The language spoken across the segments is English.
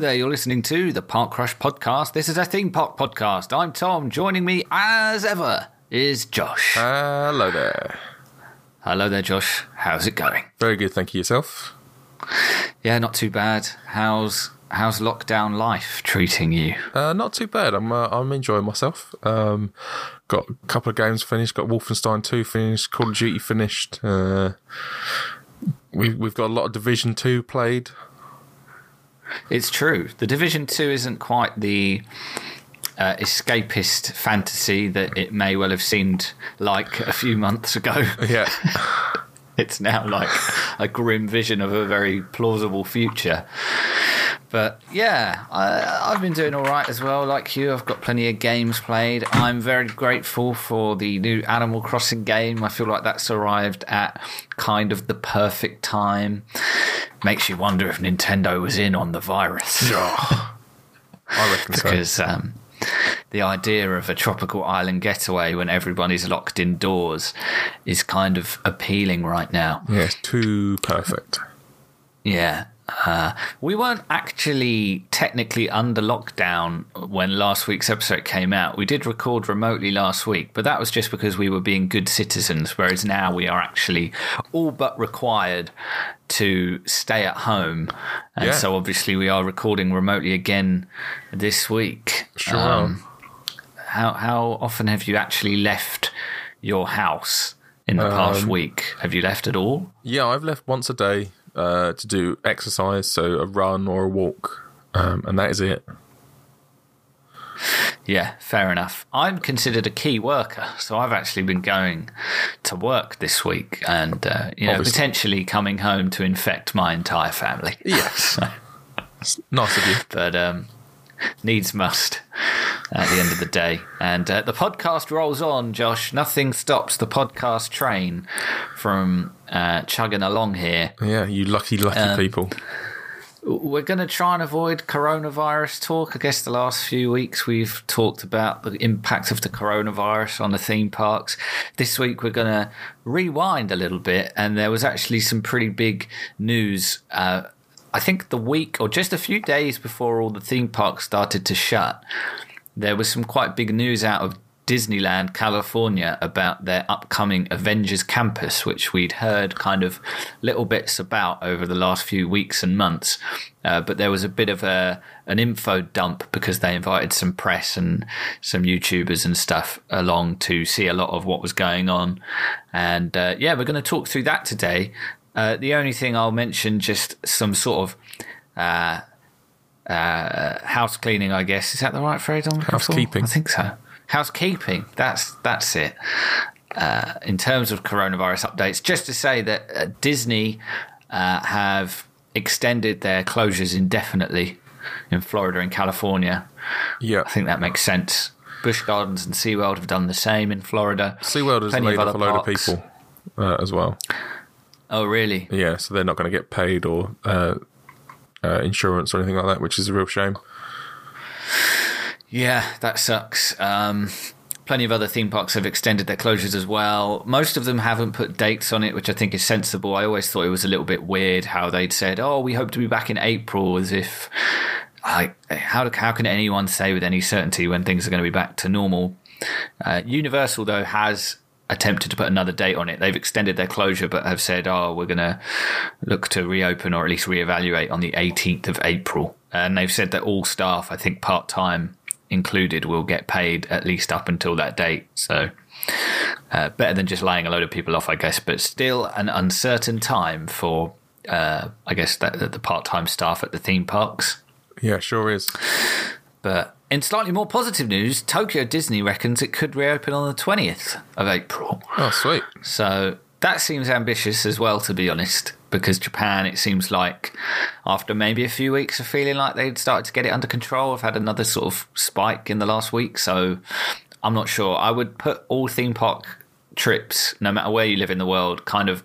There, you're listening to the Park Crush podcast. This is a theme park podcast. I'm Tom. Joining me as ever is Josh. Hello there. Hello there, Josh. How's it going? Very good, thank you. Yourself? Yeah, not too bad. How's how's lockdown life treating you? Uh, not too bad. I'm uh, I'm enjoying myself. Um, got a couple of games finished. Got Wolfenstein 2 finished. Call of Duty finished. Uh, we we've got a lot of Division 2 played. It's true. The Division 2 isn't quite the uh, escapist fantasy that it may well have seemed like a few months ago. Yeah. it's now like a grim vision of a very plausible future. But yeah, I, I've been doing all right as well. Like you, I've got plenty of games played. I'm very grateful for the new Animal Crossing game. I feel like that's arrived at kind of the perfect time. Makes you wonder if Nintendo was in on the virus. Oh, I reckon so. because um, the idea of a tropical island getaway when everybody's locked indoors is kind of appealing right now. Yeah, it's too perfect. Yeah. Uh, we weren't actually technically under lockdown when last week's episode came out. We did record remotely last week, but that was just because we were being good citizens, whereas now we are actually all but required to stay at home. And Yeah. so obviously we are recording remotely again this week. Sure. Um, how how often have you actually left your house in the past week? Have you left at all? Yeah, I've left once a day uh, to do exercise, so a run or a walk, um, and that is it. Yeah, fair enough. I'm considered a key worker, so I've actually been going to work this week, and uh, you know Obviously. potentially coming home to infect my entire family. Yes. Nice of you. but um, needs must at the end of the day. And uh, the podcast rolls on, Josh. Nothing stops the podcast train from uh, chugging along here. Yeah, you lucky, lucky Um, people. We're going to try and avoid coronavirus talk. I guess the last few weeks we've talked about the impact of the coronavirus on the theme parks. This week we're going to rewind a little bit, and there was actually some pretty big news. Uh, I think the week or just a few days before all the theme parks started to shut, there was some quite big news out of Disneyland, California, about their upcoming Avengers campus, which we'd heard kind of little bits about over the last few weeks and months. Uh, but there was a bit of a an info dump because they invited some press and some YouTubers and stuff along to see a lot of what was going on. And uh, yeah, we're going to talk through that today. Uh, the only thing I'll mention, just some sort of uh, uh, house cleaning, I guess. Is that the right phrase? I'm? Housekeeping. I think so. Housekeeping. That's that's it. Uh, in terms of coronavirus updates, just to say that uh, Disney uh, have extended their closures indefinitely in Florida and California. Yeah. I think that makes sense. Busch Gardens and SeaWorld have done the same in Florida. SeaWorld has Plenty laid off a load parks. of people uh, as well. Oh, really? Yeah, so they're not going to get paid or uh, uh, insurance or anything like that, which is a real shame. Yeah, that sucks. Um, plenty of other theme parks have extended their closures as well. Most of them haven't put dates on it, which I think is sensible. I always thought it was a little bit weird how they'd said, "Oh, we hope to be back in April," as if, like, how how can anyone say with any certainty when things are going to be back to normal? Uh, Universal though has attempted to put another date on it. They've extended their closure, but have said, "Oh, we're going to look to reopen or at least reevaluate on the 18th of April." And they've said that all staff, I think part time included, will get paid at least up until that date. So. Uh, better than just laying a load of people off, I guess, but still an uncertain time for, uh, I guess, that, that the part-time staff at the theme parks. Yeah, sure is. But in slightly more positive news, Tokyo Disney reckons it could reopen on the 20th of April. Oh, sweet. So that seems ambitious as well, to be honest, because Japan, it seems like after maybe a few weeks of feeling like they'd started to get it under control, have had another sort of spike in the last week. So I'm not sure. I would put all theme park trips, no matter where you live in the world, kind of.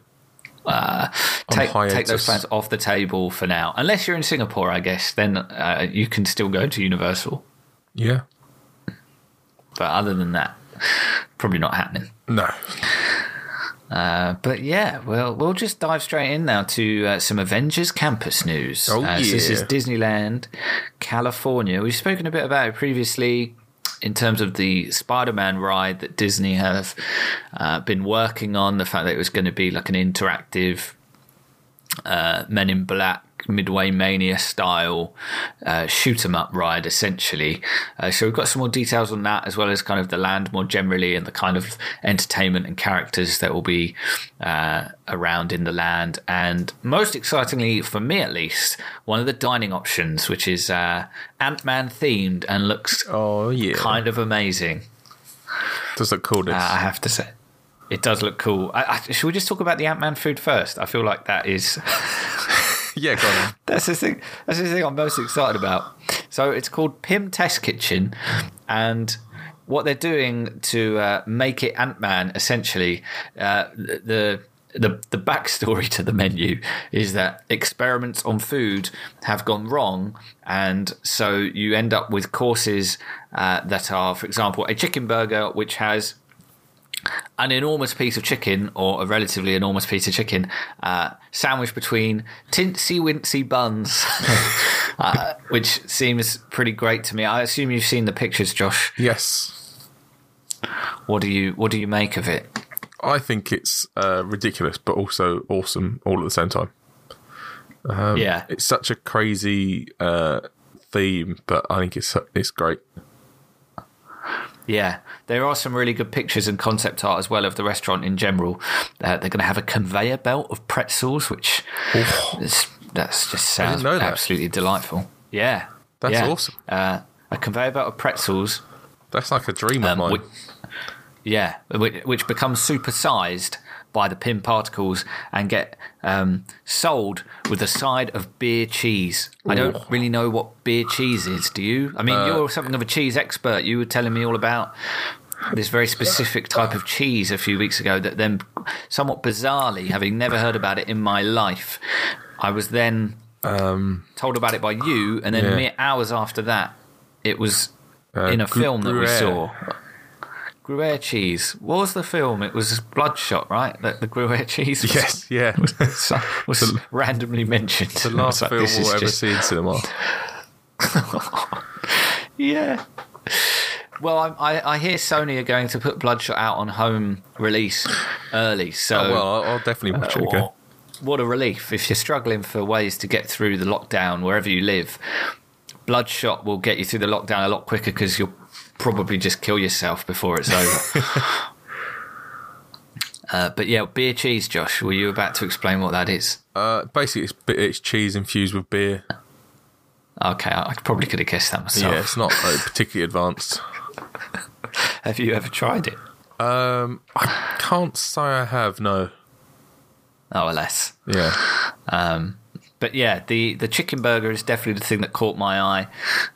Uh, take, take those plans off the table for now. Unless you're in Singapore, I guess, then uh, you can still go to Universal. Yeah. But other than that, probably not happening. No. Uh, but yeah, well, we'll just dive straight in now to uh, some Avengers Campus news. Oh, Uh, so this is. Disneyland, California. We've spoken a bit about it previously in terms of the Spider-Man ride that Disney have uh, been working on. The fact that it was going to be like an interactive uh, Men in Black Midway Mania style uh, shoot 'em up ride, essentially. Uh, so we've got some more details on that, as well as kind of the land more generally and the kind of entertainment and characters that will be uh, around in the land. And most excitingly, for me at least, one of the dining options, which is uh, Ant Man themed and looks Oh yeah, kind of amazing. does look cool. Uh, I have to say. It does look cool. I, I, should we just talk about the Ant Man food first? I feel like that is yeah, go on. that's the thing. That's the thing I'm most excited about. So it's called Pym Test Kitchen, and what they're doing to uh, make it Ant Man essentially uh, the. The, the backstory to the menu is that experiments on food have gone wrong, and so you end up with courses uh, that are, for example, a chicken burger which has an enormous piece of chicken or a relatively enormous piece of chicken uh, sandwiched between tinsy wincy buns, uh, which seems pretty great to me. I assume you've seen the pictures, Josh. Yes, What do you what do you make of it? I think it's uh, ridiculous, but also awesome all at the same time. yeah, It's such a crazy uh, theme, but I think it's it's great. Yeah. There are some really good pictures and concept art as well of the restaurant in general. Uh, they're going to have a conveyor belt of pretzels, which is, that's just sounds that. absolutely delightful. Yeah, That's yeah. awesome. Uh, a conveyor belt of pretzels That's like a dream Um, of mine. whi- yeah, which, which becomes supersized by the Pym particles and get um, sold with a side of beer cheese. I don't really know what beer cheese is. Do you? I mean, you're something of a cheese expert. You were telling me all about this very specific type of cheese a few weeks ago. That then, somewhat bizarrely, having never heard about it in my life, I was then told about it by you, and then yeah. mere hours after that, it was Uh, in a Gru- film that we saw. Gruyere cheese. What was the film? It was Bloodshot, right? That the Gruyere cheese was, yes, yeah. so- was randomly mentioned. the last Like, film we'll ever just- see in cinema. Yeah. Well, I, I, I hear Sony are going to put Bloodshot out on home release early. So, Oh, well, I'll, definitely uh, watch it what, again. what a relief! If you're struggling for ways to get through the lockdown wherever you live, Bloodshot will get you through the lockdown a lot quicker because you'll probably just kill yourself before it's over. uh, but yeah, beer cheese, Josh. Were you about to explain what that is? Uh, basically, it's, it's cheese infused with beer. Okay, I I probably could have guessed that myself. Yeah, it's not uh, particularly advanced. Have you ever tried it? Um, I can't say I have. No. Oh, alas. Yeah. Um, but yeah, the, the chicken burger is definitely the thing that caught my eye.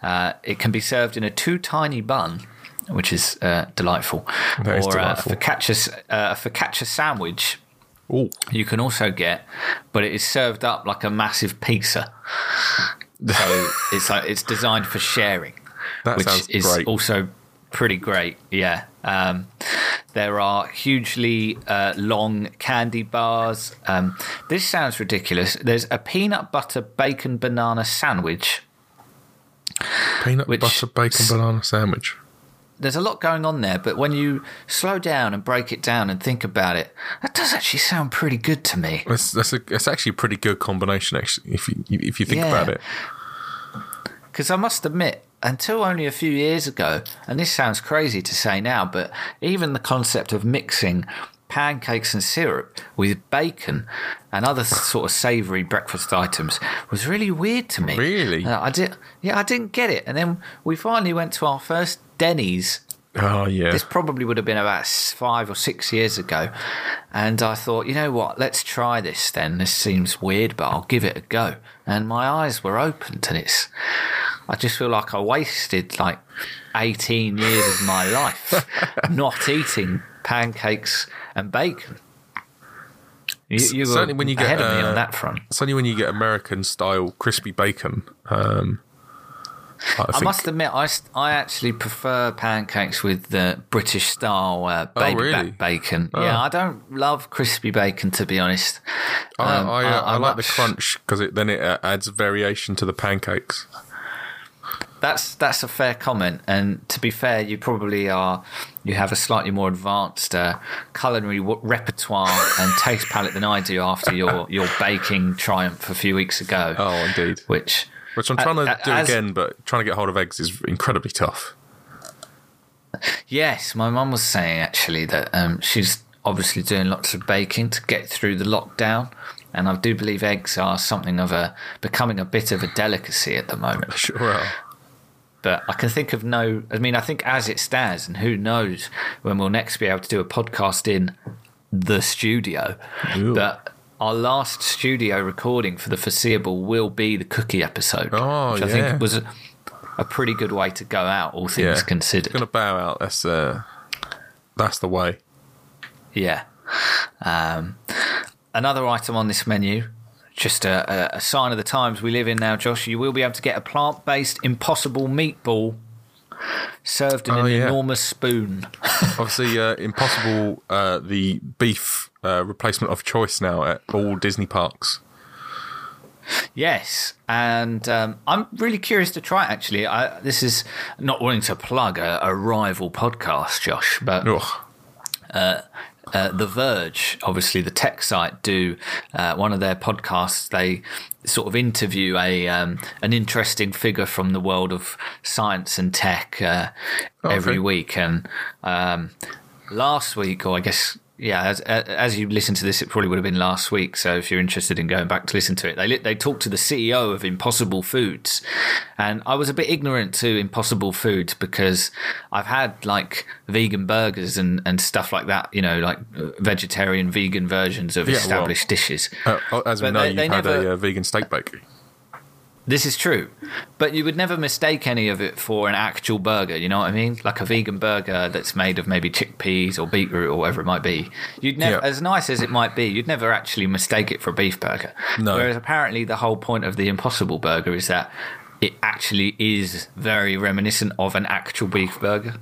Uh, it can be served in a too tiny bun, which is uh, delightful. That is or delightful. Uh, a focaccia, uh, a focaccia sandwich Oh, you can also get, but it is served up like a massive pizza. So it's like it's designed for sharing, That which is great. also pretty great. Yeah. Um, there are hugely uh, long candy bars. Um, this sounds ridiculous. There's a peanut butter bacon banana sandwich. peanut Which- butter bacon banana sandwich. There's a lot going on there, but when you slow down and break it down and think about it, that does actually sound pretty good to me. That's that's a that's actually a pretty good combination. Actually, if you if you think Yeah. about it. Because I must admit, until only a few years ago, and this sounds crazy to say now, but even the concept of mixing pancakes and syrup with bacon and other sort of savoury breakfast items was really weird to me. Really? Uh, I did. Yeah, I didn't get it. And then we finally went to our first Denny's Oh yeah. this probably would have been about five or six years ago. And I thought, you know what, let's try this then. This seems weird, but I'll give it a go. And my eyes were opened, and it's. I just feel like I wasted like 18 years of my life not eating pancakes and bacon. You, you were Certainly when you get, ahead of me uh, on that front. Certainly when you get American style crispy bacon. Um, I, I must admit, I, I actually prefer pancakes with the British style uh, baby Oh, really? bacon. Oh. Yeah, I don't love crispy bacon to be honest. I, Um, I, uh, I- I like the crunch because it, then it uh, adds variation to the pancakes. That's that's a fair comment, and to be fair, you probably are. You have a slightly more advanced uh, culinary w- repertoire and taste palette than I do after your your baking triumph a few weeks ago. Oh, indeed. Which Which I'm trying to Uh, do as- again, but trying to get hold of eggs is incredibly tough. Yes, my mum was saying actually that um, she's obviously doing lots of baking to get through the lockdown, and I do believe eggs are something of a becoming a bit of a delicacy at the moment. Sure are. But I can think of no. I mean, I think as it stands, and who knows when we'll next be able to do a podcast in the studio. Ooh. But our last studio recording for the foreseeable will be the cookie episode, Oh, which I yeah. think was a, a pretty good way to go out, all things Yeah. considered. Gonna bow out. That's uh, that's the way. Yeah. Um, another item on this menu, just a, a, a sign of the times we live in now, Josh. You will be able to get a plant based impossible meatball served in Oh, an yeah. enormous spoon. Obviously, uh, impossible. Uh, the beef uh, replacement of choice now at all Disney parks. Yes, and um, I'm really curious to try it. Actually, I, this is not wanting to plug a, a rival podcast, Josh, but Ugh. Uh, The Verge, obviously the tech site, do uh, one of their podcasts. They sort of interview a um, an interesting figure from the world of science and tech uh, Oh, every okay. week. And um, last week, or I guess. Yeah, as, as you listen to this, it probably would have been last week. So if you're interested in going back to listen to it, they they talked to the CEO of Impossible Foods, and I was a bit ignorant to Impossible Foods because I've had like vegan burgers and, and stuff like that. You know, like uh, vegetarian, vegan versions of Yeah, well- established dishes. Uh, as we But know, they- you've they had never- a uh, vegan steak bake. This is true, but you would never mistake any of it for an actual burger. You know what I mean? Like a vegan burger that's made of maybe chickpeas or beetroot or whatever it might be. You'd never, Yeah. as nice as it might be, you'd never actually mistake it for a beef burger. No. Whereas apparently the whole point of the Impossible Burger is that it actually is very reminiscent of an actual beef burger.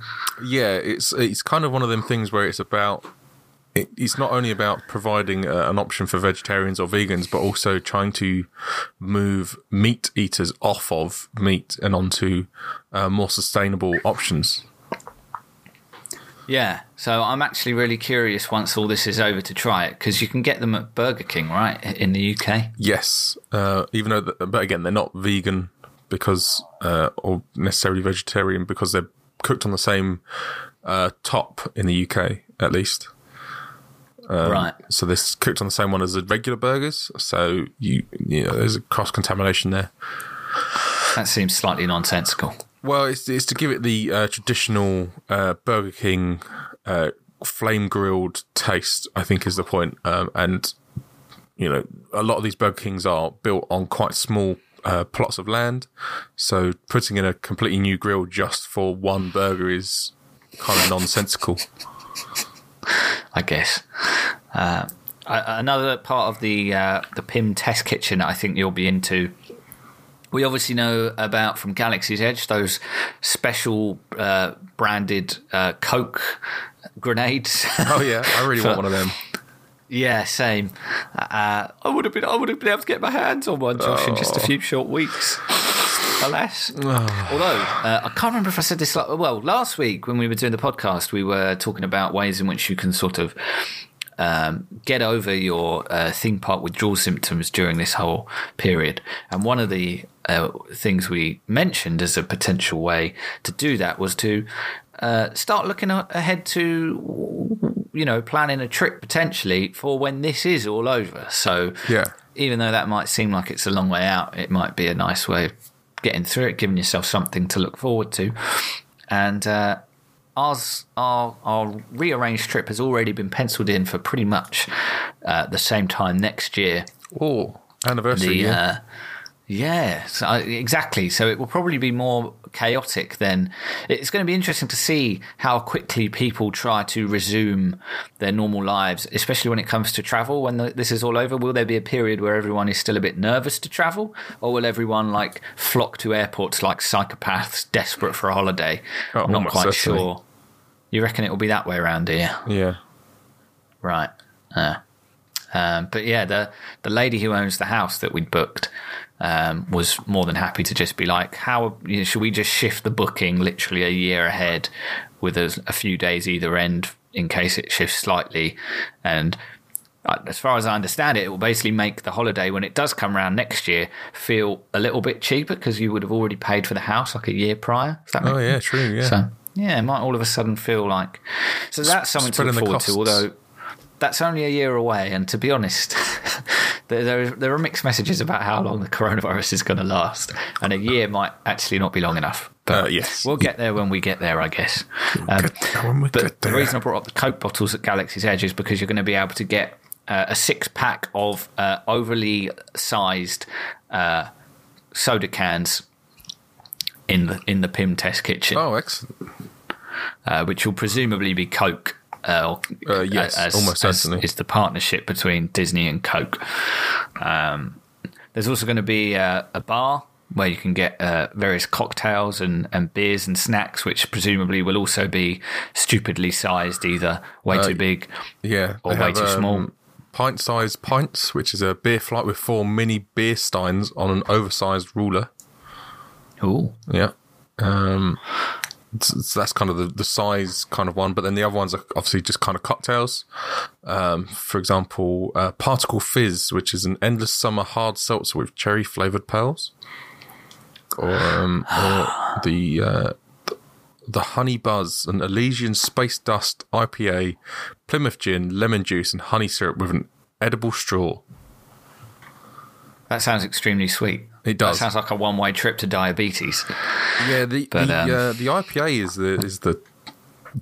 Yeah, it's it's kind of one of them things where it's about. It, it's not only about providing uh, an option for vegetarians or vegans, but also trying to move meat eaters off of meat and onto uh, more sustainable options. Yeah, so I'm actually really curious once all this is over to try it because you can get them at Burger King, right, in the UK. Yes, uh, even though, th but again, they're not vegan because, uh, or necessarily vegetarian because they're cooked on the same uh, top in the UK, at least. Um, right. So they're cooked on the same one as the regular burgers. So you, you know, there's a cross contamination there. That seems slightly nonsensical. Well, it's, it's to give it the uh, traditional uh, Burger King uh, flame grilled taste. I think is the point. Um, and you know, a lot of these Burger Kings are built on quite small uh, plots of land. So putting in a completely new grill just for one burger is kind of nonsensical. I guess. Uh, another part of the uh, the PYM test kitchen I think you'll be into. We obviously know about from Galaxy's Edge those special uh, branded uh, Coke grenades. Oh yeah, I really want one of them. yeah, same. Uh, I would have been I would have been able to get my hands on one, Josh, in just a few short weeks. Alas. Although uh, I can't remember if I said this. Like, well, last week when we were doing the podcast, we were talking about ways in which you can sort of um, get over your uh, theme park withdrawal symptoms during this whole period. And one of the uh, things we mentioned as a potential way to do that was to uh, start looking ahead to, you know, planning a trip potentially for when this is all over. So, Yeah. even though that might seem like it's a long way out, it might be a nice way of getting through it, giving yourself something to look forward to. And uh, ours, our, our rearranged trip has already been penciled in for pretty much uh, the same time next year. Oh, anniversary. The yeah. uh, Yeah, so, exactly. So it will probably be more chaotic then it's going to be interesting to see how quickly people try to resume their normal lives, especially when it comes to travel. When the, this is all over, will there be a period where everyone is still a bit nervous to travel, or will everyone like flock to airports like psychopaths desperate for a holiday? Oh, I'm not quite certainly. sure. You reckon it will be that way around here? Yeah. Right. Uh, um, but yeah, the the lady who owns the house that we'd booked um, was more than happy to just be like, "How you know, should we just shift the booking literally a year ahead with a, a few days either end in case it shifts slightly?" And uh, as far as I understand it, it will basically make the holiday when it does come around next year feel a little bit cheaper because you would have already paid for the house like a year prior. If that makes Oh yeah, true. Yeah. so yeah, it might all of a sudden feel like so that's something to look forward to. Although that's only a year away, and to be honest, there, there are mixed messages about how long the coronavirus is going to last, and a year might actually not be long enough. But Uh, yes. we'll get there when we get there, I guess. Um, there but the reason I brought up the Coke bottles at Galaxy's Edge is because you're going to be able to get uh, a six pack of uh, overly sized uh, soda cans in the in the Pym test kitchen Oh, excellent. uh, which will presumably be Coke. Uh, or- Uh, yes, almost certainly. Is the partnership between Disney and Coke. Um, there's also going to be uh, a bar where you can get uh, various cocktails and, and beers and snacks, which presumably will also be stupidly sized, either way too big. Yeah. Or way have, too small. um, Pint-sized pints, which is a beer flight with four mini beer steins on an oversized ruler. Ooh. Yeah. Um, so that's kind of the, the size kind of one, but then the other ones are obviously just kind of cocktails. Um, for example, uh, Particle Fizz, which is an endless summer hard seltzer with cherry flavored pearls, or, um, or the uh, the Honey Buzz, an Elysian Space Dust IPA, Plymouth Gin, lemon juice, and honey syrup with an edible straw. That sounds extremely sweet. It does. That sounds like a one way trip to diabetes. Yeah, the But, the, um, uh, the IPA is the is the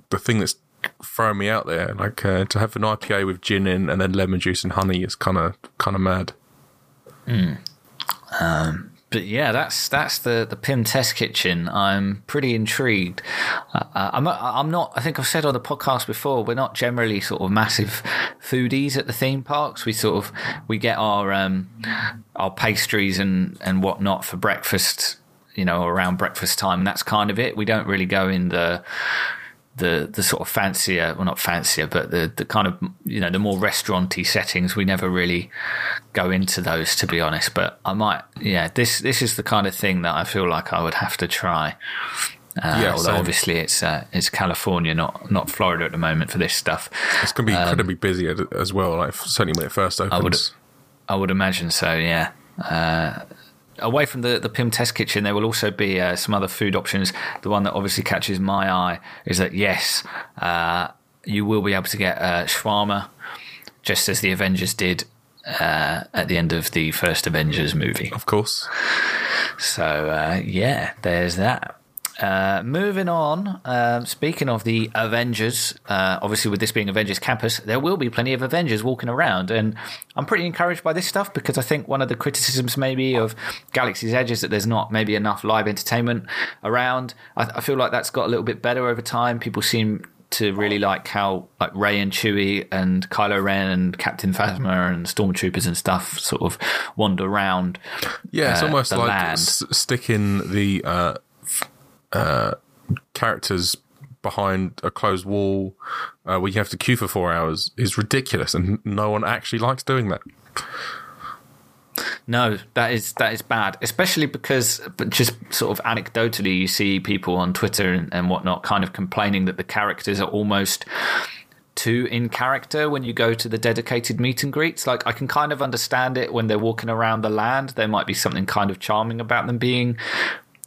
the thing that's throwing me out there. Like uh, to have an IPA with gin in and then lemon juice and honey is kind of kind of mad. But yeah, that's that's the the Pym Test Kitchen. I'm pretty intrigued. Uh, I'm I'm not. I think I've said on the podcast before. We're not generally sort of massive foodies at the theme parks. We sort of we get our um, our pastries and and whatnot for breakfast. You know, around breakfast time, and that's kind of it. We don't really go in the the the sort of fancier, well, not fancier, but the the kind of you know the more restauranty settings. We never really go into those, to be honest. But I might, yeah. This this is the kind of thing that I feel like I would have to try. Uh, Yeah, although same. obviously it's uh, it's California, not not Florida at the moment for this stuff. It's going to be incredibly busy as well. Like certainly when it first opens. Um, would- I would imagine so. Yeah. Uh, away from the the Pym Test Kitchen, there will also be uh, some other food options. The one that obviously catches my eye is that yes, uh, you will be able to get uh, shawarma, just as the Avengers did uh, at the end of the first Avengers movie. of course. So uh, yeah, there's that. Uh, moving on, um, speaking of the Avengers, uh, obviously with this being Avengers Campus, there will be plenty of Avengers walking around, and I'm pretty encouraged by this stuff because I think one of the criticisms maybe of Galaxy's Edge is that there's not maybe enough live entertainment around. I, I feel like that's got a little bit better over time. People seem to really like how like Rey and Chewie and Kylo Ren and Captain Phasma and Stormtroopers and stuff sort of wander around. Yeah, it's uh, almost like s- sticking the uh, uh, characters behind a closed wall uh, where you have to queue for four hours is ridiculous, and no one actually likes doing that. No, that is that is bad, especially because, but just sort of anecdotally, you see people on Twitter and, and whatnot kind of complaining that the characters are almost too in character when you go to the dedicated meet and greets. Like I can kind of understand it when they're walking around the land. There might be something kind of charming about them being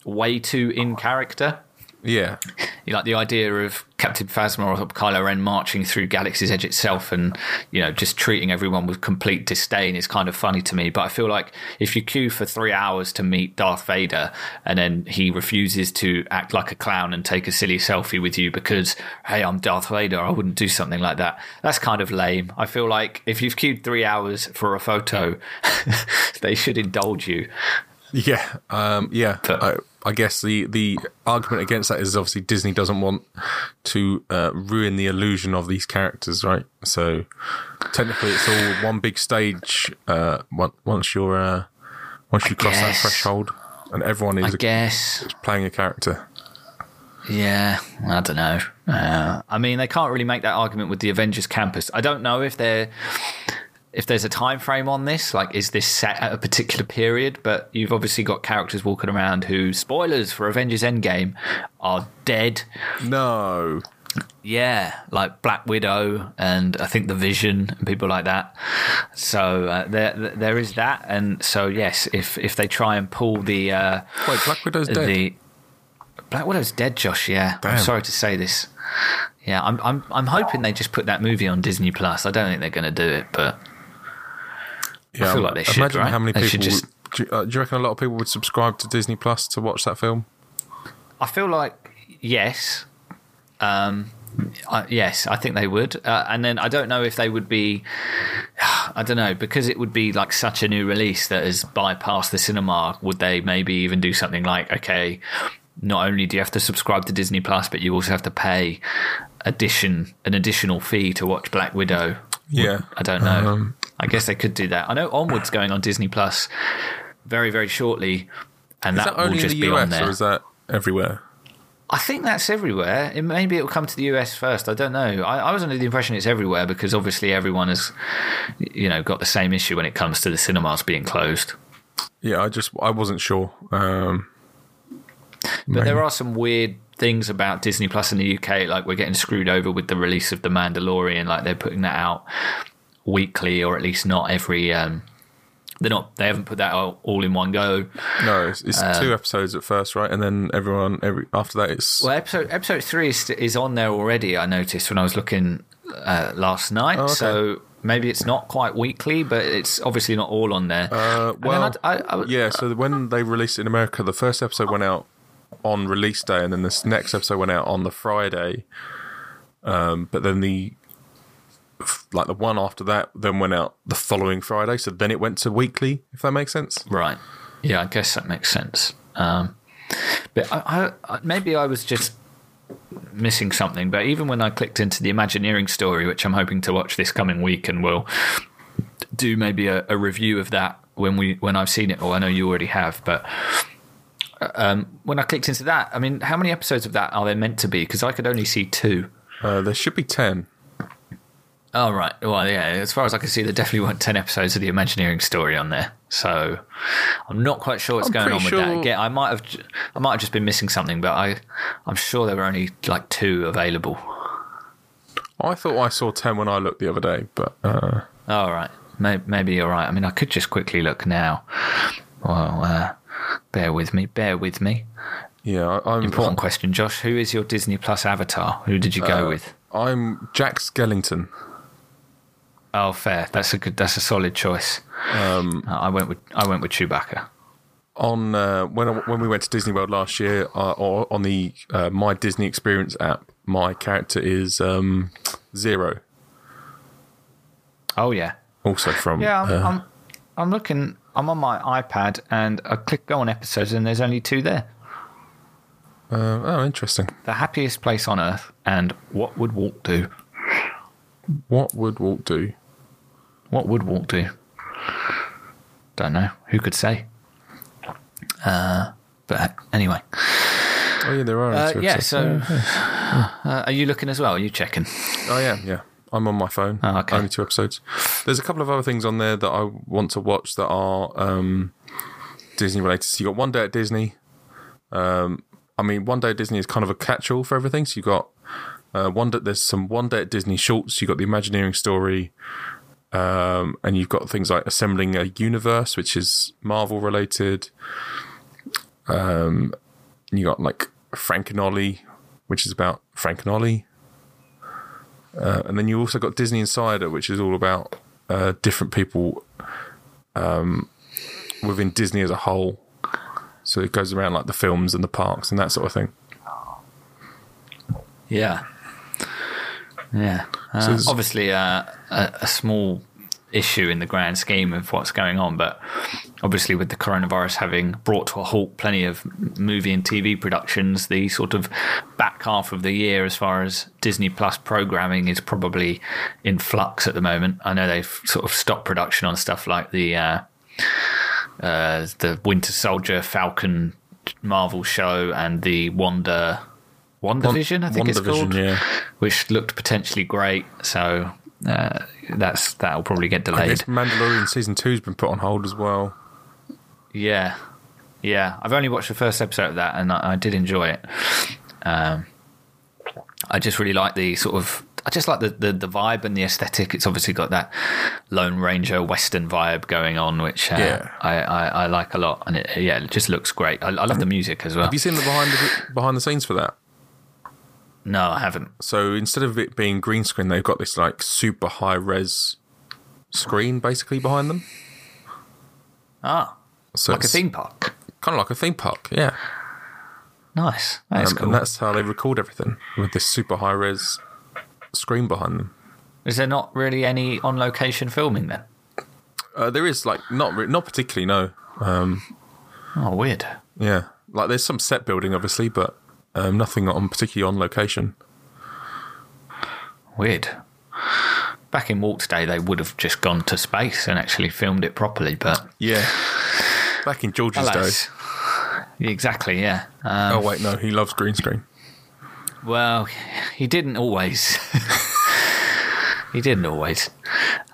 way too in character. Yeah, You like the idea of Captain Phasma or Kylo Ren marching through Galaxy's Edge itself and, you know, just treating everyone with complete disdain is kind of funny to me. But I feel like if you queue for three hours to meet Darth Vader and then he refuses to act like a clown and take a silly selfie with you because, hey, I'm Darth Vader, I wouldn't do something like that. That's kind of lame. I feel like if you've queued three hours for a photo, they should indulge you. Yeah, um, yeah. But- I, I guess the the argument against that is obviously Disney doesn't want to uh, ruin the illusion of these characters, right? So technically, it's all one big stage. Uh, once you're uh, once you cross that threshold, and everyone is, I is guess. playing a character. Yeah, I don't know. Uh, I mean, they can't really make that argument with the Avengers campus. I don't know if they're if there's a time frame on this. Like, is this set at a particular period? But you've obviously got characters walking around who, spoilers for Avengers Endgame, are dead. No, Yeah, like Black Widow and I think the Vision and people like that. So uh, there, there is that, and so yes, if if they try and pull the uh, wait, Black Widow's dead. the Black Widow's dead, Josh. Yeah, I'm sorry to say this. Yeah, I'm I'm I'm hoping they just put that movie on Disney Plus. I don't think they're going to do it, but yeah, feel like they should, Imagine right? how many people. just- would- do, you, uh, do you reckon a lot of people would subscribe to Disney Plus to watch that film? I feel like yes, um, I, yes, I think they would. Uh, and then I don't know if they would be. I don't know because it would be like such a new release that has bypassed the cinema. Would they maybe even do something like okay? Not only do you have to subscribe to Disney Plus, but you also have to pay addition an additional fee to watch Black Widow. Yeah, I don't know. Um, I guess they could do that. I know Onward's going on Disney Plus very very shortly, and that, that will just be on US there. or is that everywhere? I think that's everywhere. It, maybe it'll come to the US first. I don't know. I, I was under the impression it's everywhere because obviously everyone has, you know, got the same issue when it comes to the cinemas being closed. Yeah, I just I wasn't sure. Um, But there are some weird things about Disney Plus in the UK. Like we're getting screwed over with the release of The Mandalorian. Like they're putting that out weekly, or at least not every. Um, they're not. They haven't put that out all in one go. No, it's, it's Uh, two episodes at first, right? And then everyone every after that it's Well, episode episode three is, is on there already. I noticed when I was looking uh, last night. Oh, okay. So maybe it's not quite weekly, but it's obviously not all on there. uh, And well, I, I, I, yeah. So when they released it in America, the first episode went out on release day, and then this next episode went out on the Friday. Um, but then the like the one after that then went out the following Friday. So then it went to weekly, if that makes sense. Right. Yeah, I guess that makes sense. Um, but I, I, maybe I was just missing something. But even when I clicked into the Imagineering story, which I'm hoping to watch this coming week, and we'll do maybe a, a review of that when we when I've seen it. Or I know you already have, but. Um, when I clicked into that, I mean, how many episodes of that are there meant to be? Because I could only see two. Uh, there should be ten. Oh right. Well, yeah. As far as I can see, there definitely weren't ten episodes of the Imagineering story on there. So I'm not quite sure what's I'm going on with that. Again, I might have, I might have just been missing something, but I, I'm sure there were only like two available. I thought I saw ten when I looked the other day, but uh, All right. Maybe, maybe you're right. I mean, I could just quickly look now. Well, uh, bear with me. Bear with me. yeah, I'm Important question, Josh. Who is your Disney Plus avatar? Who did you go Uh, with? I'm Jack Skellington. Oh, fair. That's a good. That's a solid choice. Um, I went with I went with Chewbacca. on uh, when I, when we went to Disney World last year, uh, or on the uh, My Disney Experience app, my character is um, Oh yeah. also from Yeah, I'm, uh, I'm, I'm looking. I'm on my iPad and I click go on episodes and there's only two there. uh, oh, interesting. The happiest place on earth and what would Walt do? What would Walt do? What would Walt do? Don't know. Who could say? Uh, but anyway, Oh yeah, there are. uh, two yeah. So, uh, are you looking as well? Are you checking? oh yeah, yeah. I'm on my phone. Oh, okay. Only two episodes. There's a couple of other things on there that I want to watch that are um, Disney related. So you got One Day at Disney. Um, I mean, One Day at Disney is kind of a catch-all for everything. So you got uh, one. Day, there's some One Day at Disney shorts. You got the Imagineering story, um, and you've got things like assembling a universe, which is Marvel related. Um, you got like Frank and Ollie, which is about Frank and Ollie. Uh, and then you also got Disney Insider, which is all about uh, different people um, within Disney as a whole. So it goes around like the films and the parks and that sort of thing. Yeah. Yeah. Uh, there's- obviously, uh, a, a small issue in the grand scheme of what's going on. But obviously, with the coronavirus having brought to a halt plenty of movie and TV productions, the sort of back half of the year, as far as Disney Plus programming, is probably in flux at the moment. I know they've sort of stopped production on stuff like the uh, uh, the Winter Soldier, Falcon, Marvel show, and the Wonder. WandaVision, I think it's called, yeah. which looked potentially great. So uh, that's that'll probably get I delayed. Mandalorian season two's been put on hold as well. Yeah, yeah. I've only watched the first episode of that, and I, I did enjoy it. Um, I just really like the sort of. I just like the, the, the vibe and the aesthetic. It's obviously got that Lone Ranger Western vibe going on, which uh, Yeah. I, I, I like a lot. And it, yeah, it just looks great. I, I love the music as well. Have you seen the behind the behind the scenes for that? No, I haven't. So instead of it being green screen, they've got this like super high res screen basically behind them. Ah, So like a theme park. kind of like a theme park, yeah. Nice. That's Um, cool. And that's how they record everything with this super high res screen behind them. Is there not really any on location filming then? Uh, there is like not re- not particularly no. Um, Oh, weird. yeah, like there's some set building obviously, but um, nothing on particularly on location. Weird. Back in Walt's day, they would have just gone to space and actually filmed it properly, but Yeah, back in George's alas. Exactly, yeah. Um, Oh wait, no, he loves green screen. Well, he didn't always. he didn't always.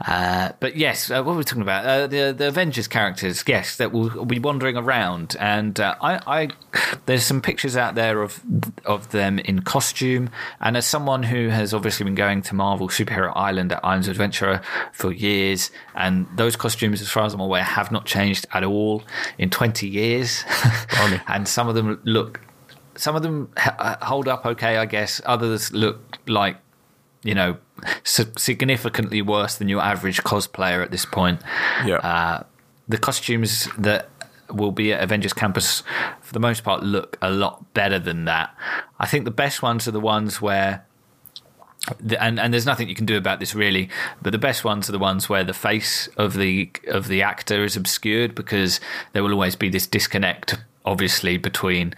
Uh, but yes, uh, what were we talking about? Uh, the the Avengers characters, yes, that will be wandering around, and uh, I, I there's some pictures out there of of them in costume. And as someone who has obviously been going to Marvel Superhero Island at Islands of Adventure for years, and those costumes, as far as I'm aware, have not changed at all in 20 years, and some of them look some of them h- uh, hold up okay, I guess. Others look like, you know, significantly worse than your average cosplayer at this point. Yeah, Uh, the costumes that will be at Avengers Campus, for the most part, look a lot better than that. I think the best ones are the ones where. The, and and there's nothing you can do about this really, but the best ones are the ones where the face of the of the actor is obscured because there will always be this disconnect, obviously, between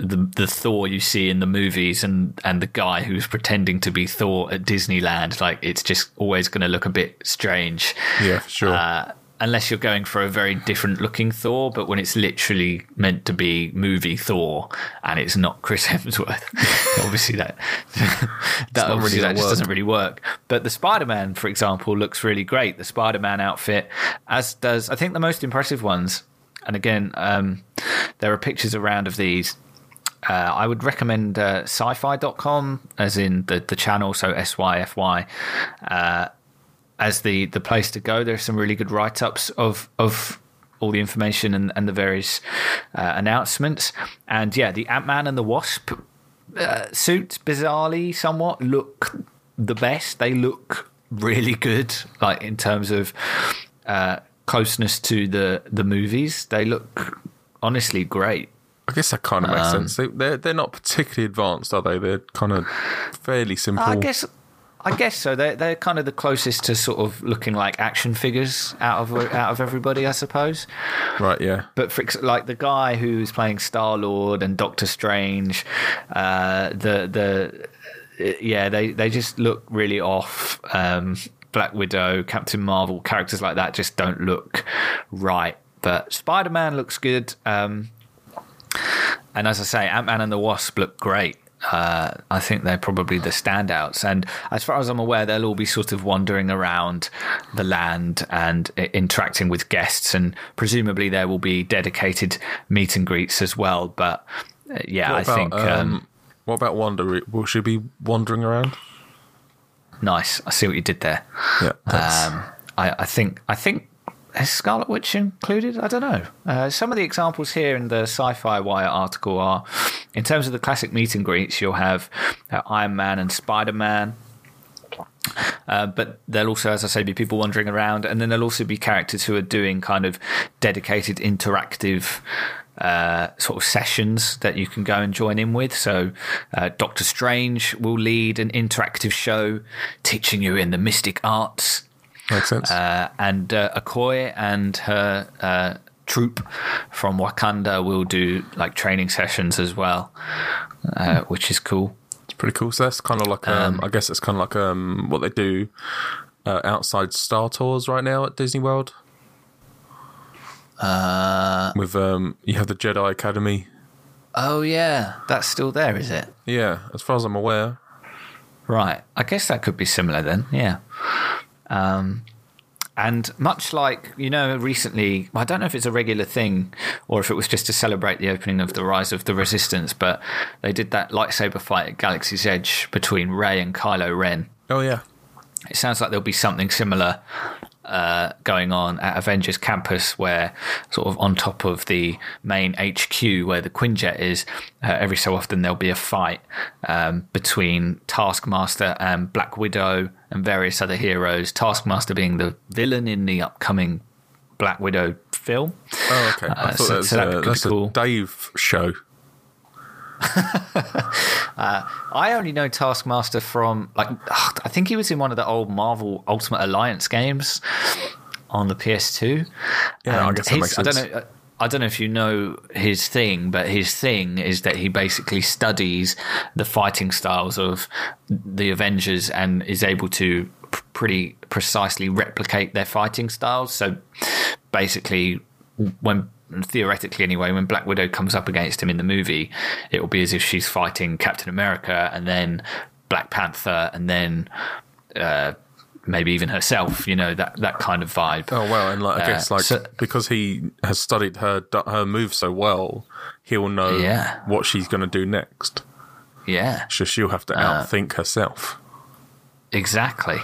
the the Thor you see in the movies and and the guy who's pretending to be Thor at Disneyland. Like it's just always going to look a bit strange. yeah, sure. Uh, unless you're going for a very different looking Thor, but when it's literally meant to be movie Thor and it's not Chris Hemsworth, obviously that that, obviously really that just work. doesn't really work. But the Spider Man, for example, looks really great. The Spider Man outfit, as does I think the most impressive ones. And again, um, there are pictures around of these. Uh, I would recommend uh, syfy.com as in the, the channel, so S-Y-F-Y, uh, as the, the place to go. There are some really good write-ups of, of all the information and, and the various uh, announcements. And yeah, the Ant-Man and the Wasp uh, suits, bizarrely somewhat, look the best. They look really good, like in terms of uh, closeness to the, the movies. They look honestly great. I guess that kind of makes um, sense. They, they're they're not particularly advanced, are they? They're kind of fairly simple. I guess, I guess so. They're they're kind of the closest to sort of looking like action figures out of out of everybody, I suppose. Right? Yeah. But for, like the guy who's playing Star Lord and Doctor Strange, uh, the the yeah, they they just look really off. Um, Black Widow, Captain Marvel, characters like that just don't look right. But Spider Man looks good. Um, and as I say, Ant Man and the Wasp look great. Uh, I think they're probably the standouts. And as far as I'm aware, they'll all be sort of wandering around the land and i- interacting with guests. And presumably there will be dedicated meet and greets as well. But uh, yeah, What I about think um, um, what about Wanda? Will she be wandering around? nice. I see what you did there. Yeah. Um, I, I think I think Scarlet Witch included? I don't know. Uh, some of the examples here in the SYFY Wire article are, in terms of the classic meet and greets, you'll have uh, Iron Man and Spider Man. Uh, but there'll also, as I say, be people wandering around, and then there'll also be characters who are doing kind of dedicated interactive uh, sort of sessions that you can go and join in with. So, uh, Doctor Strange will lead an interactive show teaching you in the mystic arts. Makes sense. Uh, and uh, Okoye and her uh, troop from Wakanda will do like training sessions as well, uh, which is cool. It's pretty cool. So that's kind of like, um, I guess it's kind of like um, what they do uh, outside Star Tours right now at Disney World. Uh, With um, you have the Jedi Academy. oh yeah, that's still there, is it? Yeah, as far as I'm aware. Right. I guess that could be similar then. Yeah. Um, and much like, you know, recently, I don't know if it's a regular thing or if it was just to celebrate the opening of the Rise of the Resistance, but they did that lightsaber fight at Galaxy's Edge between Rey and Kylo Ren. Oh yeah, It sounds like there'll be something similar uh, going on at Avengers Campus, where sort of on top of the main HQ where the Quinjet is, uh, every so often there'll be a fight um, between Taskmaster and Black Widow and various other heroes. Taskmaster being the villain in the upcoming Black Widow film. Oh, okay. I Uh, thought so- that was, so that uh, could be that's cool. a Dave show. Uh, I only know Taskmaster from like I think he was in one of the old Marvel Ultimate Alliance games on the PS2. Yeah, I guess that his- makes I don't know. I don't know if you know his thing, but his thing is that he basically studies the fighting styles of the Avengers and is able to p- pretty precisely replicate their fighting styles. So basically, when theoretically anyway, when Black Widow comes up against him in the movie, it will be as if she's fighting Captain America and then Black Panther and then uh, maybe even herself. You know that that kind of vibe. Oh well, and like I Uh, guess like so- because he has studied her her move so well, he'll know Yeah. what she's going to do next. Yeah. So she'll have to Uh, outthink herself. Exactly.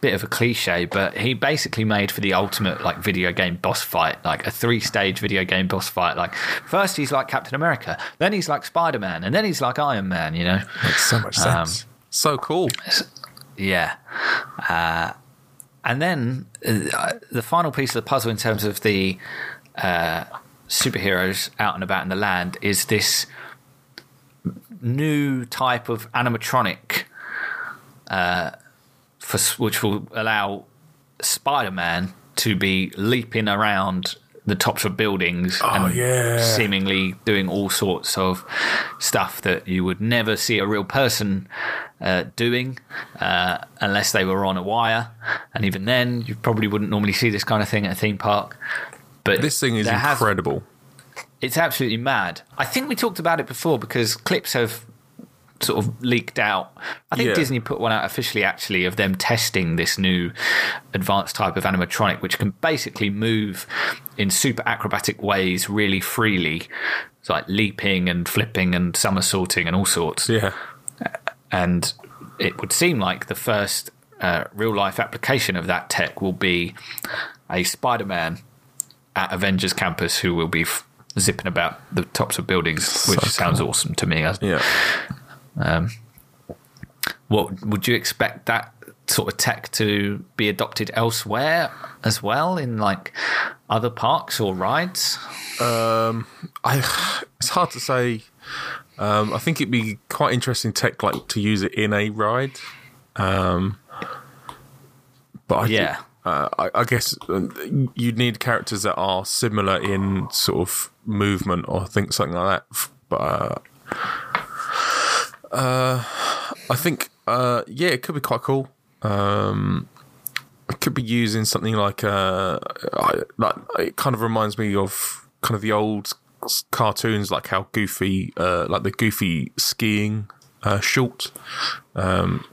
Bit of a cliche, but he basically made for the ultimate like video game boss fight, like a three stage video game boss fight. Like first he's like Captain America, then he's like Spider Man, and then he's like Iron Man, you know? Makes so much um, sense. so cool. Yeah. Uh, and then uh, the final piece of the puzzle in terms of the uh, superheroes out and about in the land is this new type of animatronic, uh, for which will allow Spider-Man to be leaping around the tops of buildings and yeah. seemingly doing all sorts of stuff that you would never see a real person uh, doing uh, unless they were on a wire. And even then, you probably wouldn't normally see this kind of thing at a theme park. But This thing is has- incredible. it's absolutely mad. I think we talked about it before because clips have sort of leaked out. I think Yeah. Disney put one out officially, actually, of them testing this new advanced type of animatronic, which can basically move in super acrobatic ways really freely. It's like leaping and flipping and somersaulting and all sorts. Yeah. And it would seem like the first uh, real life application of that tech will be a Spider Man at Avengers Campus who will be f- zipping about the tops of buildings, which So sounds cool. awesome to me. Yeah. What would you expect that sort of tech to be adopted elsewhere as well in like other parks or rides? I it's hard to say. Um, I think it'd be quite interesting tech like to use it in a ride. Um, but I Yeah. uh, I, I guess uh, you'd need characters that are similar in sort of movement or think something like that. But uh, uh, I think uh, yeah, it could be quite cool. Um, it could be used in something like uh, I, like it kind of reminds me of kind of the old cartoons, like how Goofy, uh, like the Goofy skiing uh, short. Um,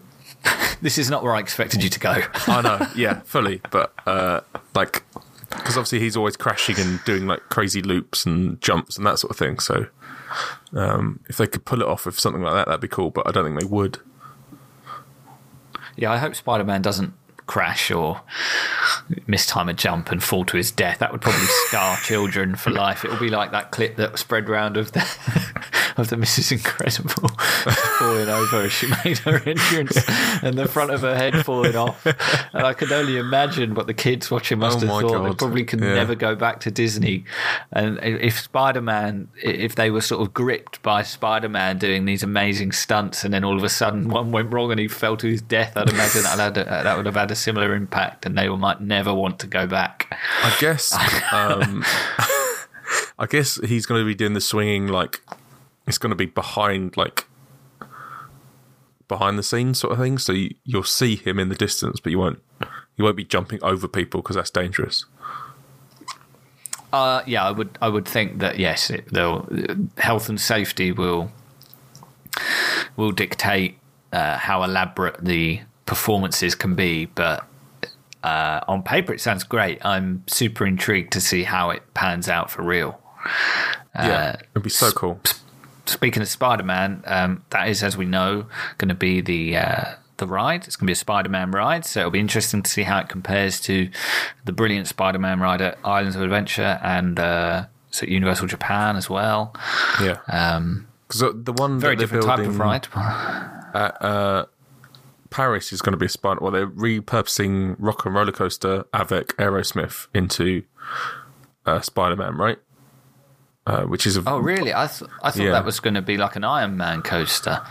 This is not where I expected you to go. I know, yeah, fully, but uh, like because obviously he's always crashing and doing like crazy loops and jumps and that sort of thing. So um, if they could pull it off with something like that, that'd be cool. But I don't think they would. yeah, I hope Spider Man doesn't crash or mistime a jump and fall to his death. That would probably scar children for life. It will be like that clip that spread round of the of the Mrs. Incredible falling over as she made her entrance and the front of her head falling off. And I could only imagine what the kids watching must Oh have thought. They probably could Yeah. never go back to Disney. And if Spider Man, if they were sort of gripped by Spider Man doing these amazing stunts, and then all of a sudden one went wrong and he fell to his death, I'd imagine that, had a, that would have had a similar impact, and they might never want to go back. I guess. Um, I guess he's going to be doing the swinging like it's going to be behind like behind the scenes sort of thing. So you, you'll see him in the distance, but you won't you won't be jumping over people because that's dangerous. Uh, yeah, I would. I would think that yes, it, they'll health and safety will will dictate uh, how elaborate the performances can be. But uh, on paper, it sounds great. I'm super intrigued to see how it pans out for real. yeah, it'd be so cool. Speaking of Spider-Man, um, that is, as we know, going to be the uh, the ride. It's going to be a Spider-Man ride, so it'll be interesting to see how it compares to the brilliant Spider-Man ride at Islands of Adventure and uh, at Universal Japan as well. Yeah, Um, because the one very different type of ride. at uh, Paris is going to be a spider. Well, they're repurposing Rock and Roller Coaster, Avec, Aerosmith into uh, Spider Man, right? Uh, which is a Oh, really? I th- I thought Yeah. that was going to be like an Iron Man coaster.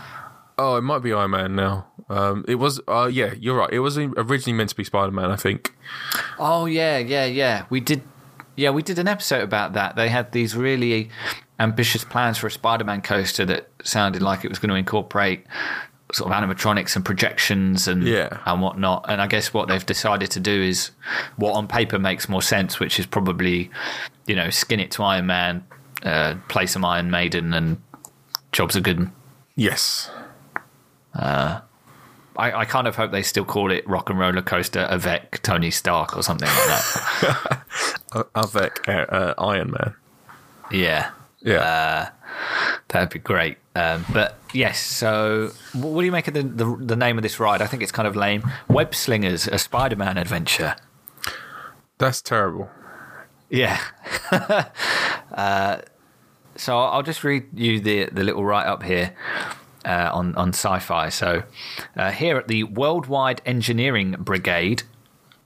Oh, it might be Iron Man now. Um, it was. Uh, yeah, you're right. It was originally meant to be Spider Man, I think. Oh yeah, yeah, yeah. We did. Yeah, we did an episode about that. They had these really ambitious plans for a Spider-Man coaster that sounded like it was going to incorporate sort of animatronics and projections and Yeah. and whatnot. And I guess what they've decided to do is what on paper makes more sense, which is probably you know skin it to Iron Man, uh, play some Iron Maiden, and jobs are good. Yes. I, I kind of hope they still call it Rock and Roller Coaster avec Tony Stark or something like that. Uh, Avec uh, uh, Iron Man. yeah. Yeah. That'd be great. Um, but yes, so what do you make of the, the the name of this ride? I think it's kind of lame. Web Slingers, a Spider-Man adventure. That's terrible. Yeah. uh, so I'll just read you the the little write up here. Uh, on on SYFY, so uh, here at the Worldwide Engineering Brigade,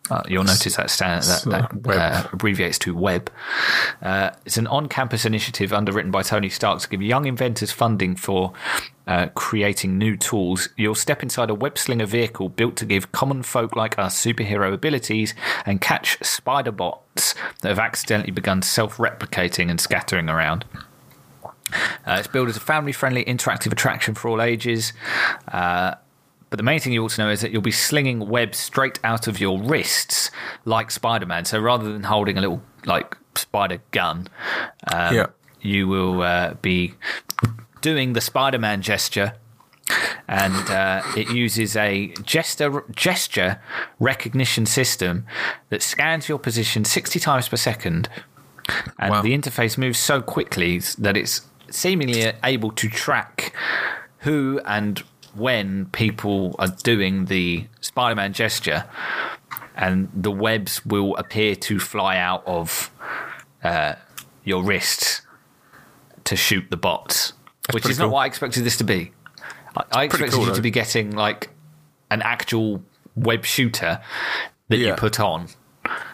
uh, you'll notice that stand, that, that uh, abbreviates to WEB. Uh, it's an on-campus initiative underwritten by Tony Stark to give young inventors funding for uh, creating new tools. You'll step inside a web-slinger vehicle built to give common folk like us superhero abilities and catch spider bots that have accidentally begun self-replicating and scattering around. Uh, it's billed as a family-friendly interactive attraction for all ages. Uh, but the main thing you also know is that you'll be slinging webs straight out of your wrists like Spider-Man. So rather than holding a little like spider gun, um, Yeah. you will uh, be doing the Spider-Man gesture. And uh, it uses a gesture gesture recognition system that scans your position 60 times per second and Wow. the interface moves so quickly that it's seemingly able to track who and when people are doing the Spider-Man gesture, and the webs will appear to fly out of uh, your wrists to shoot the bots, which pretty is not what I expected this to be. I, I expected cool, you though. to be getting like an actual web shooter that you put on.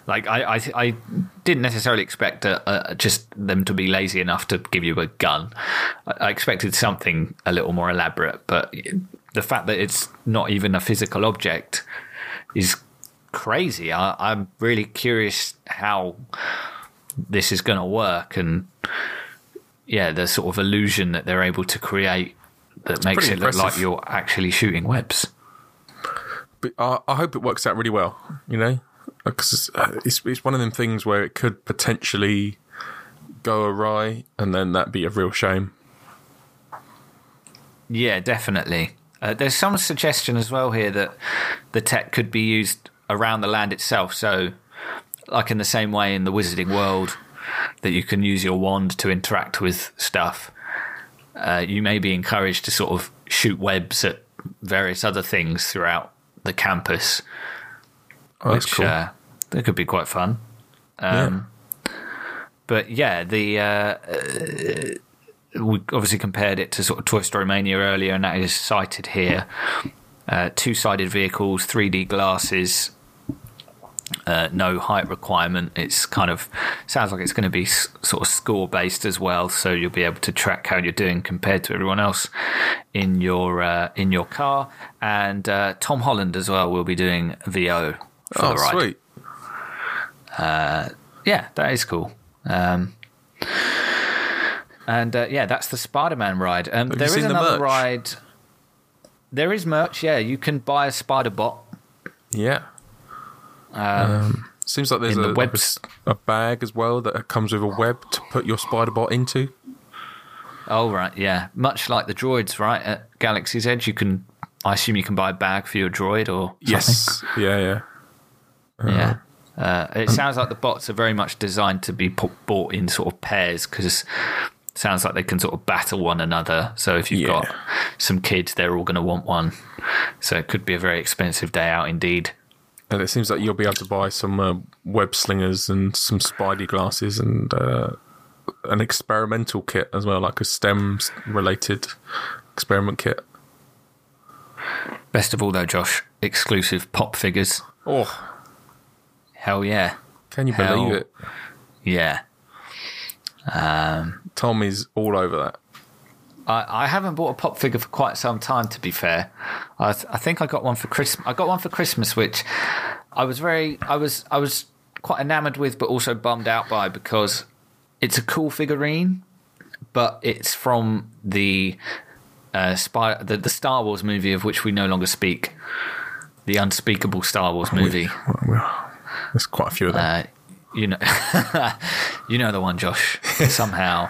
Like I, I, I didn't necessarily expect uh uh just them to be lazy enough to give you a gun. I, I expected something a little more elaborate, but the fact that it's not even a physical object is crazy. I, I'm really curious how this is going to work, and yeah, the sort of illusion that they're able to create that makes pretty it look like you're actually shooting webs. But I, I hope it works out really well. You know, because it's, uh, it's it's one of them things where it could potentially go awry, and then that'd be a real shame. Yeah, definitely. Uh, there's some suggestion as well here that the tech could be used around the land itself. So, like in the same way in the Wizarding World, that you can use your wand to interact with stuff, uh, you may be encouraged to sort of shoot webs at various other things throughout the campus, Oh, that's which cool. uh, that could be quite fun. yeah. Um, But yeah, the uh, uh, we obviously compared it to sort of Toy Story Mania earlier, and that is cited here. Uh, two-sided vehicles, 3D glasses, uh, no height requirement. It's kind of sounds like it's going to be s- sort of score based as well, so you'll be able to track how you're doing compared to everyone else in your uh, in your car. And uh, Tom Holland as well will be doing VO for Oh, the ride. sweet. Yeah, that is cool. Um, and uh, yeah, that's the Spider-Man ride. Um, there is the another merch? ride. There is merch. Yeah, you can buy a Spider Bot. Yeah. Um, seems like there's a, the like a bag as well that comes with a web to put your spider bot into. Oh right, yeah. Much like the droids, right? At Galaxy's Edge, you can. I assume you can buy a bag for your droid or something. Yes. Yeah, yeah. Yeah. Uh, it sounds like the bots are very much designed to be bought in sort of pairs because it sounds like they can sort of battle one another. So if you've Yeah. got some kids, they're all going to want one. So it could be a very expensive day out indeed. And it seems like you'll be able to buy some uh, web slingers and some spidey glasses and uh, an experimental kit as well, like a STEM related experiment kit. Best of all, though, Josh, exclusive pop figures. Oh, Hell yeah. can you Hell. believe it? Yeah. Tommy's all over that. I, I haven't bought a pop figure for quite some time. To be fair, I, th- I think I got one for Christmas. I got one for Christmas, which I was very, I was, I was quite enamored with, but also bummed out by because it's a cool figurine, but it's from the uh, spy, the, the Star Wars movie of which we no longer speak, the unspeakable Star Wars movie. There's quite a few of them. Uh, you know, you know the one, Josh. Somehow,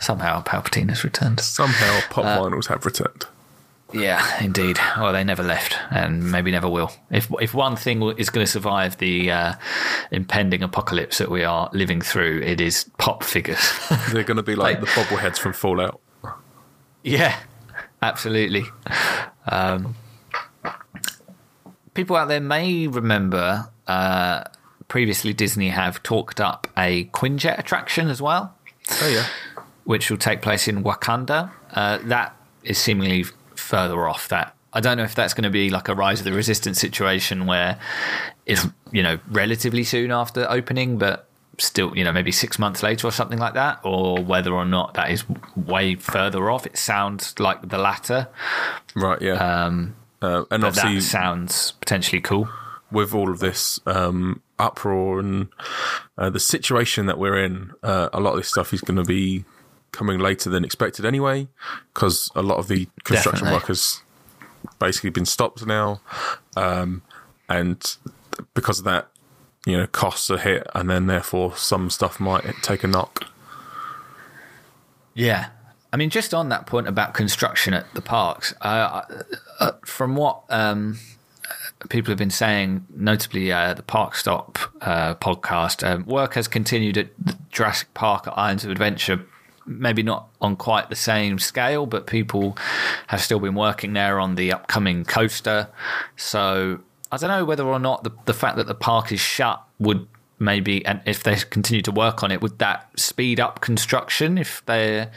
somehow Palpatine has returned. Somehow, pop uh, vinyls have returned. Yeah, indeed. Well, they never left, and maybe never will. If if one thing is going to survive the uh, impending apocalypse that we are living through, it is pop figures. They're going to be like like- the bobbleheads from Fallout. yeah, absolutely. Um, people out there may remember uh, previously Disney have talked up a Quinjet attraction as well. Oh yeah, which will take place in Wakanda. Uh, that is seemingly further off. That I don't know if that's going to be like a Rise of the Resistance situation where it's you know relatively soon after opening, but still you know maybe six months later or something like that, or whether or not that is way further off. It sounds like the latter. right. Yeah, Um, uh, and obviously that sounds potentially cool. With all of this um, uproar and uh, the situation that we're in, uh, a lot of this stuff is going to be coming later than expected anyway, because a lot of the construction Definitely. work has basically been stopped now, um, and because of that, you know, costs are hit, and then therefore some stuff might take a knock. Yeah. I mean, just on that point about construction at the parks, uh, uh, from what um, people have been saying, notably uh, the Park Stop uh, podcast, um, work has continued at the Jurassic Park at Islands of Adventure. Maybe not on quite the same scale, but people have still been working there on the upcoming coaster. So I don't know whether or not the, the fact that the park is shut would maybe, and if they continue to work on it, would that speed up construction if they're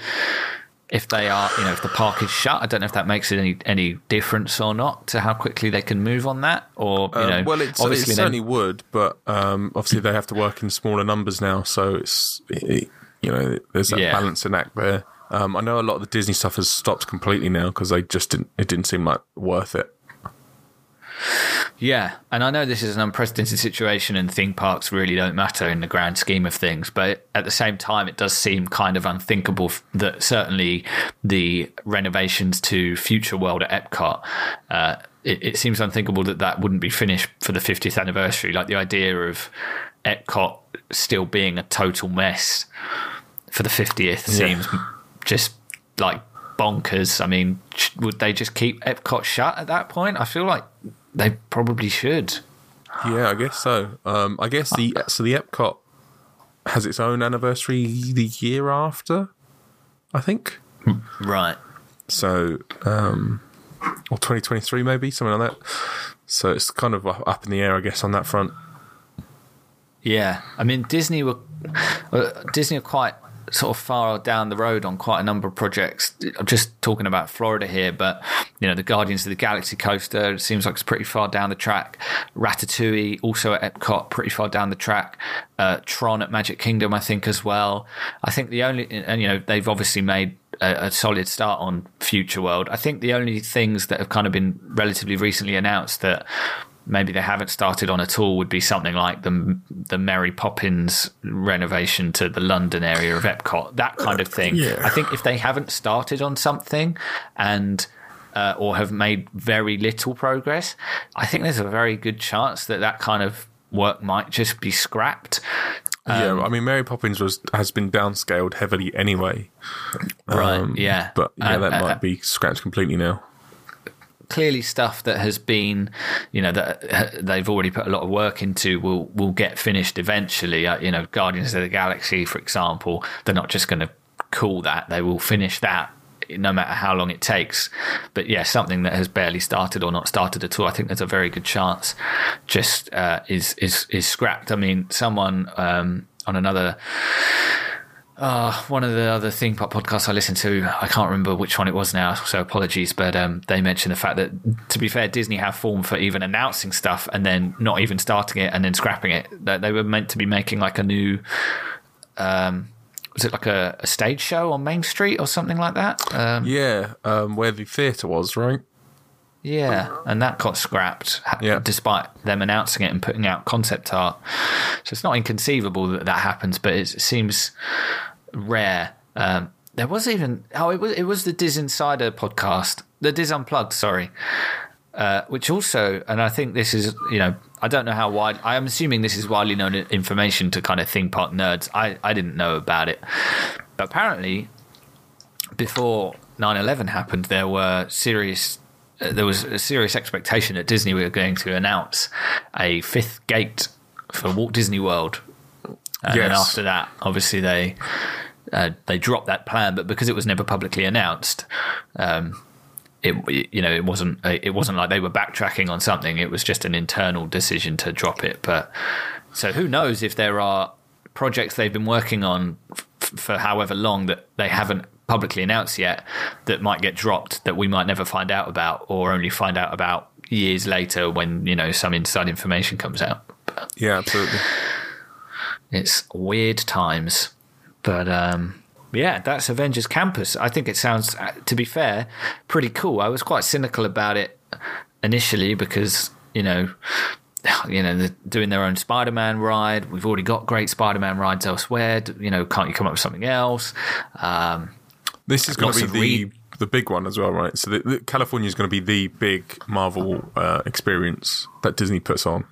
if they are, you know, if the park is shut, I don't know if that makes any any difference or not to how quickly they can move on that, or you Um, know, well, it's, it obviously certainly would, but um, obviously they have to work in smaller numbers now, so it's it, you know there's that Yeah. balancing act there. Um, I know a lot of the Disney stuff has stopped completely now because they just didn't. It didn't seem like worth it. Yeah. And I know this is an unprecedented situation, and theme parks really don't matter in the grand scheme of things. But at the same time, it does seem kind of unthinkable that certainly the renovations to Future World at Epcot. Uh, it, it seems unthinkable that that wouldn't be finished for the 50th anniversary. Like the idea of Epcot still being a total mess for the 50th seems just like bonkers. I mean, would they just keep Epcot shut at that point? I feel like they probably should. Yeah, I guess so. Um, I guess the so the Epcot has its own anniversary the year after, I think. Right. So, um, or 2023 maybe something like that. So it's kind of up in the air, I guess, on that front. Yeah. I mean, Disney were uh, Disney are quite sort of far down the road on quite a number of projects. I'm just talking about Florida here, but you know, the Guardians of the Galaxy coaster seems like it's pretty far down the track. Ratatouille also at Epcot, pretty far down the track. Uh, Tron at Magic Kingdom, I think as well. I think the only, and you know, they've obviously made a, a solid start on Future World. I think the only things that have kind of been relatively recently announced that maybe they haven't started on at all would be something like the the Mary Poppins renovation to the London area of Epcot, that kind of thing. Yeah. I think if they haven't started on something and uh, or have made very little progress, I think there's a very good chance that that kind of work might just be scrapped. yeah, I mean, Mary Poppins was has been downscaled heavily anyway. Right, Um, yeah. But yeah, Uh, that uh, might be scrapped completely now. Clearly stuff that has been, you know, that uh, they've already put a lot of work into will will get finished eventually. Uh, you know, Guardians of the Galaxy, for example, they're not just going to call that; they will finish that. No matter how long it takes, but yeah, something that has barely started or not started at all, I think there's a very good chance just uh, is is is scrapped. I mean, someone um, on another uh, one of the other theme park podcasts I listened to, I can't remember which one it was now, so apologies, but um, they mentioned the fact that, to be fair, Disney have form for even announcing stuff and then not even starting it and then scrapping it. That they were meant to be making like a new, um, was it like a, a stage show on Main Street or something like that? Um, Yeah, um, where the theatre was, right? Yeah, and that got scrapped, Yeah. despite them announcing it and putting out concept art. So it's not inconceivable that that happens, but it seems rare. Um, there was even oh, it was it was the Diz Insider podcast, the DIS Unplugged, sorry, uh, which also, and I think this is you know I don't know how wide. I am assuming this is widely known information to kind of theme park nerds. I I didn't know about it, but apparently before 9-11 happened there were serious there was a serious expectation at disney we were going to announce a fifth gate for walt disney world. And then after that obviously they uh, they dropped that plan but because it was never publicly announced um, it you know it wasn't it wasn't like they were backtracking on something. It was just an internal decision to drop it. But so who knows if there are projects they've been working on f- for however long that they haven't publicly announced yet that might get dropped that we might never find out about or only find out about years later when you know some inside information comes out But Yeah, absolutely. it's weird times but um yeah that's avengers campus i think it sounds uh, to be fair pretty cool i was quite cynical about it initially because you know you know, they're doing their own Spider-Man ride. We've already got great Spider-Man rides elsewhere. You know, can't you come up with something else? Um, This is going to be the read- the big one as well, right? So the, the, California is going to be the big Marvel uh, experience that Disney puts on.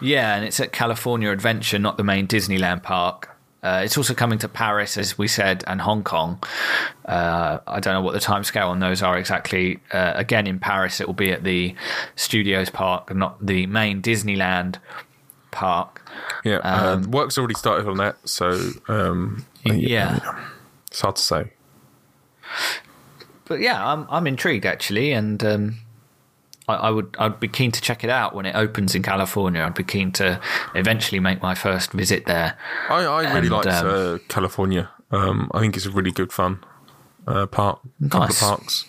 yeah, and it's at California Adventure, not the main Disneyland park. Uh, it's also coming to Paris, as we said, and Hong Kong. Uh, I don't know what the timescale on those are exactly. Uh, again, in Paris, it will be at the Studios Park, not the main Disneyland park. Yeah, uh, work's already started on that, so um, Yeah. It's hard to say. but yeah, I'm I'm intrigued actually, and um, I, I would I'd be keen to check it out when it opens in California. I'd be keen to eventually make my first visit there. I, I really And, liked um, uh, California. Um, I think it's a really good fun uh, park. Couple Nice. of parks.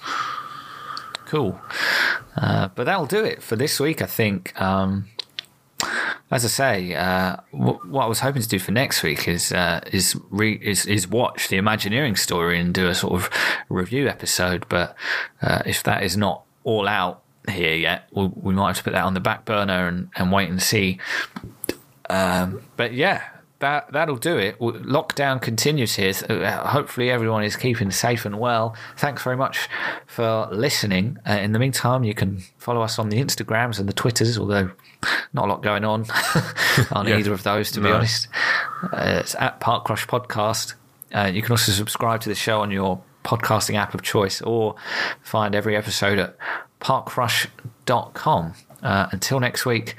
Cool, uh, but that'll do it for this week. I think. Um, as I say, uh, what, what I was hoping to do for next week is uh, is, re- is is watch the Imagineering story and do a sort of review episode. But uh, if that is not all out here yet, we'll, we might have to put that on the back burner and, and wait and see. Um, but yeah, that that'll do it. Lockdown continues here. So, uh, hopefully, everyone is keeping safe and well. Thanks very much for listening. Uh, in the meantime, you can follow us on the Instagrams and the Twitters, although not a lot going on on Yeah. either of those, to be honest. Uh, it's at Park Crush Podcast. Uh, you can also subscribe to the show on your podcasting app of choice or find every episode at parkcrush.com. Uh, until next week,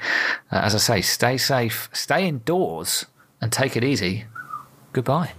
uh, as I say, stay safe, stay indoors, and take it easy. Goodbye.